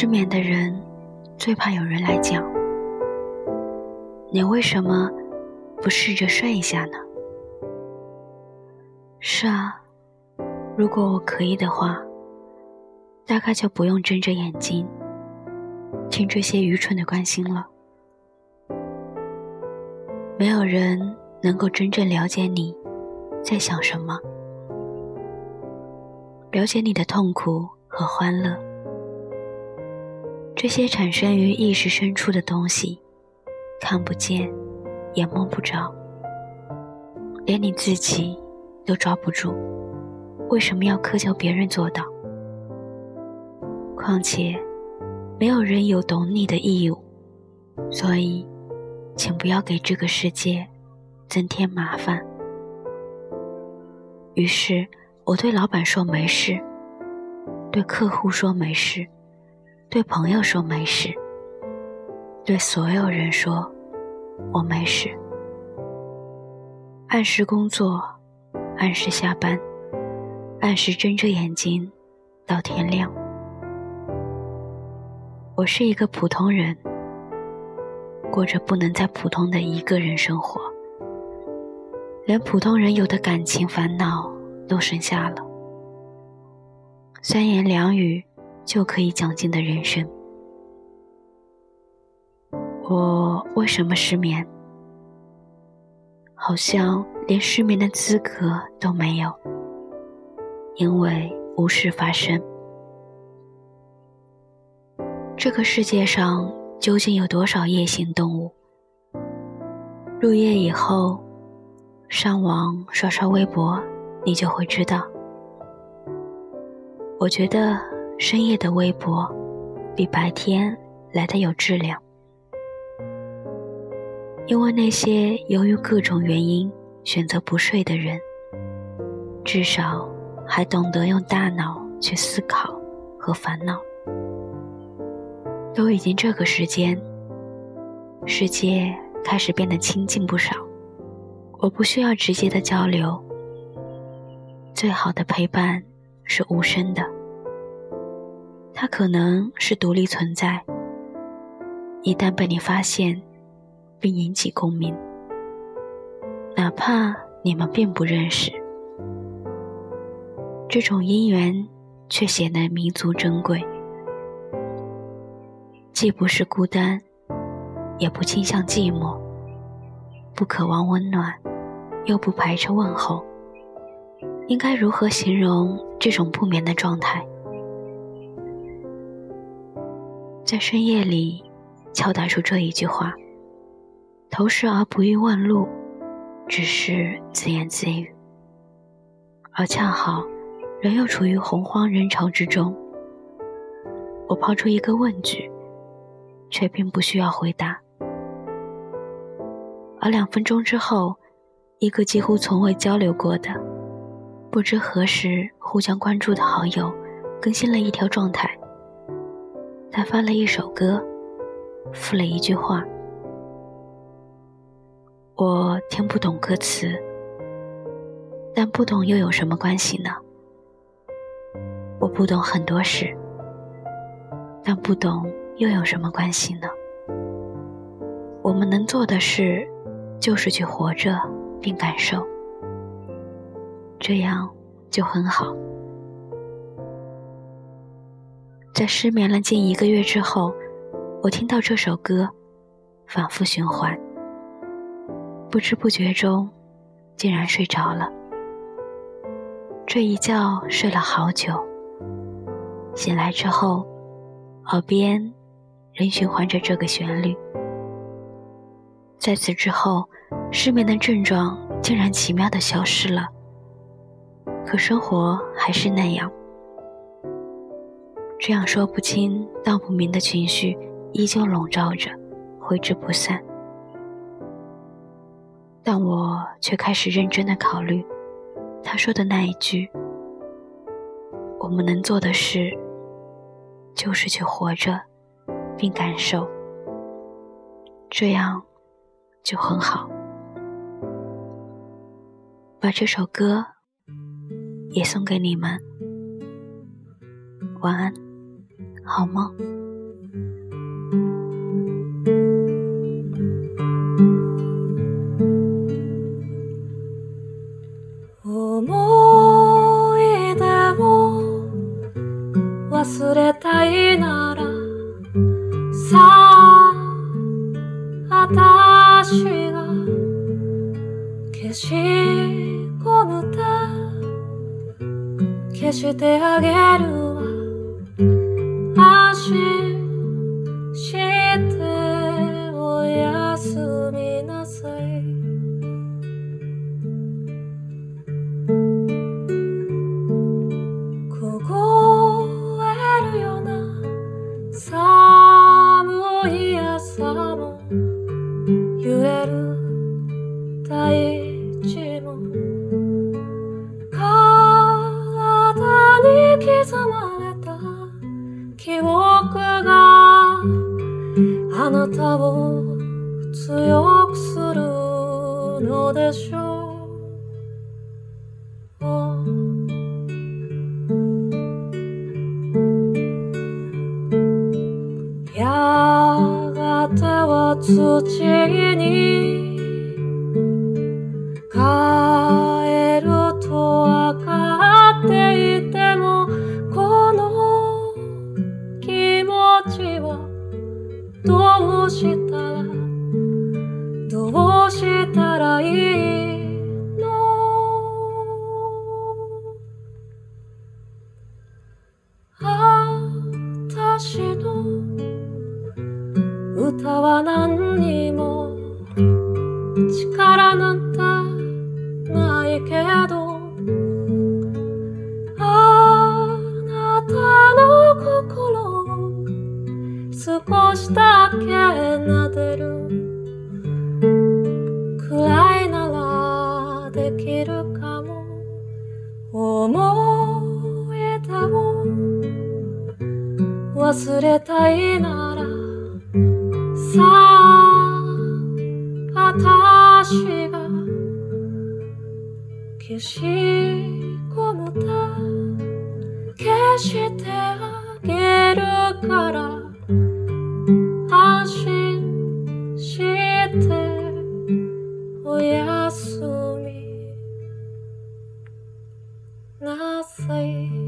失眠的人最怕有人来讲：“你为什么不试着睡一下呢？”是啊，如果我可以的话，大概就不用睁着眼睛听这些愚蠢的关心了。没有人能够真正了解你在想什么，了解你的痛苦和欢乐。这些产生于意识深处的东西，看不见，也摸不着，连你自己都抓不住。为什么要苛求别人做到？况且，没有人有懂你的义务，所以。请不要给这个世界增添麻烦。于是，我对老板说没事，对客户说没事，对朋友说没事，对所有人说我没事。按时工作，按时下班，按时睁着眼睛到天亮。我是一个普通人。过着不能再普通的一个人生活，连普通人有的感情烦恼都剩下了，三言两语就可以讲尽的人生。我为什么失眠？好像连失眠的资格都没有，因为无事发生。这个世界上。究竟有多少夜行动物？入夜以后，上网刷刷微博，你就会知道。我觉得深夜的微博比白天来的有质量，因为那些由于各种原因选择不睡的人，至少还懂得用大脑去思考和烦恼。都已经这个时间，世界开始变得清静不少。我不需要直接的交流，最好的陪伴是无声的。它可能是独立存在，一旦被你发现，并引起共鸣，哪怕你们并不认识，这种因缘却显得弥足珍贵。既不是孤单，也不倾向寂寞，不渴望温暖，又不排斥问候。应该如何形容这种不眠的状态？在深夜里敲打出这一句话，投石而不欲问路，只是自言自语。而恰好人又处于洪荒人潮之中，我抛出一个问句。却并不需要回答，而两分钟之后，一个几乎从未交流过的、不知何时互相关注的好友，更新了一条状态。他发了一首歌，附了一句话：“我听不懂歌词，但不懂又有什么关系呢？我不懂很多事，但不懂。”又有什么关系呢？我们能做的事，就是去活着并感受，这样就很好。在失眠了近一个月之后，我听到这首歌，反复循环，不知不觉中，竟然睡着了。这一觉睡了好久，醒来之后，耳边。仍循环着这个旋律。在此之后，失眠的症状竟然奇妙的消失了。可生活还是那样，这样说不清道不明的情绪依旧笼罩着，挥之不散。但我却开始认真的考虑，他说的那一句：“我们能做的事，就是去活着。”并感受，这样就很好。把这首歌也送给你们，晚安，好吗？思い出を忘れたいならさあ私が消し込むた消してあげる大地も体に刻まれた記憶があなたを強くするのでしょう。やがては土に少しだけ撫でるくらいならできるかも。思い出を忘れたいならさあ私が消し込むて消してあげるから。nothing.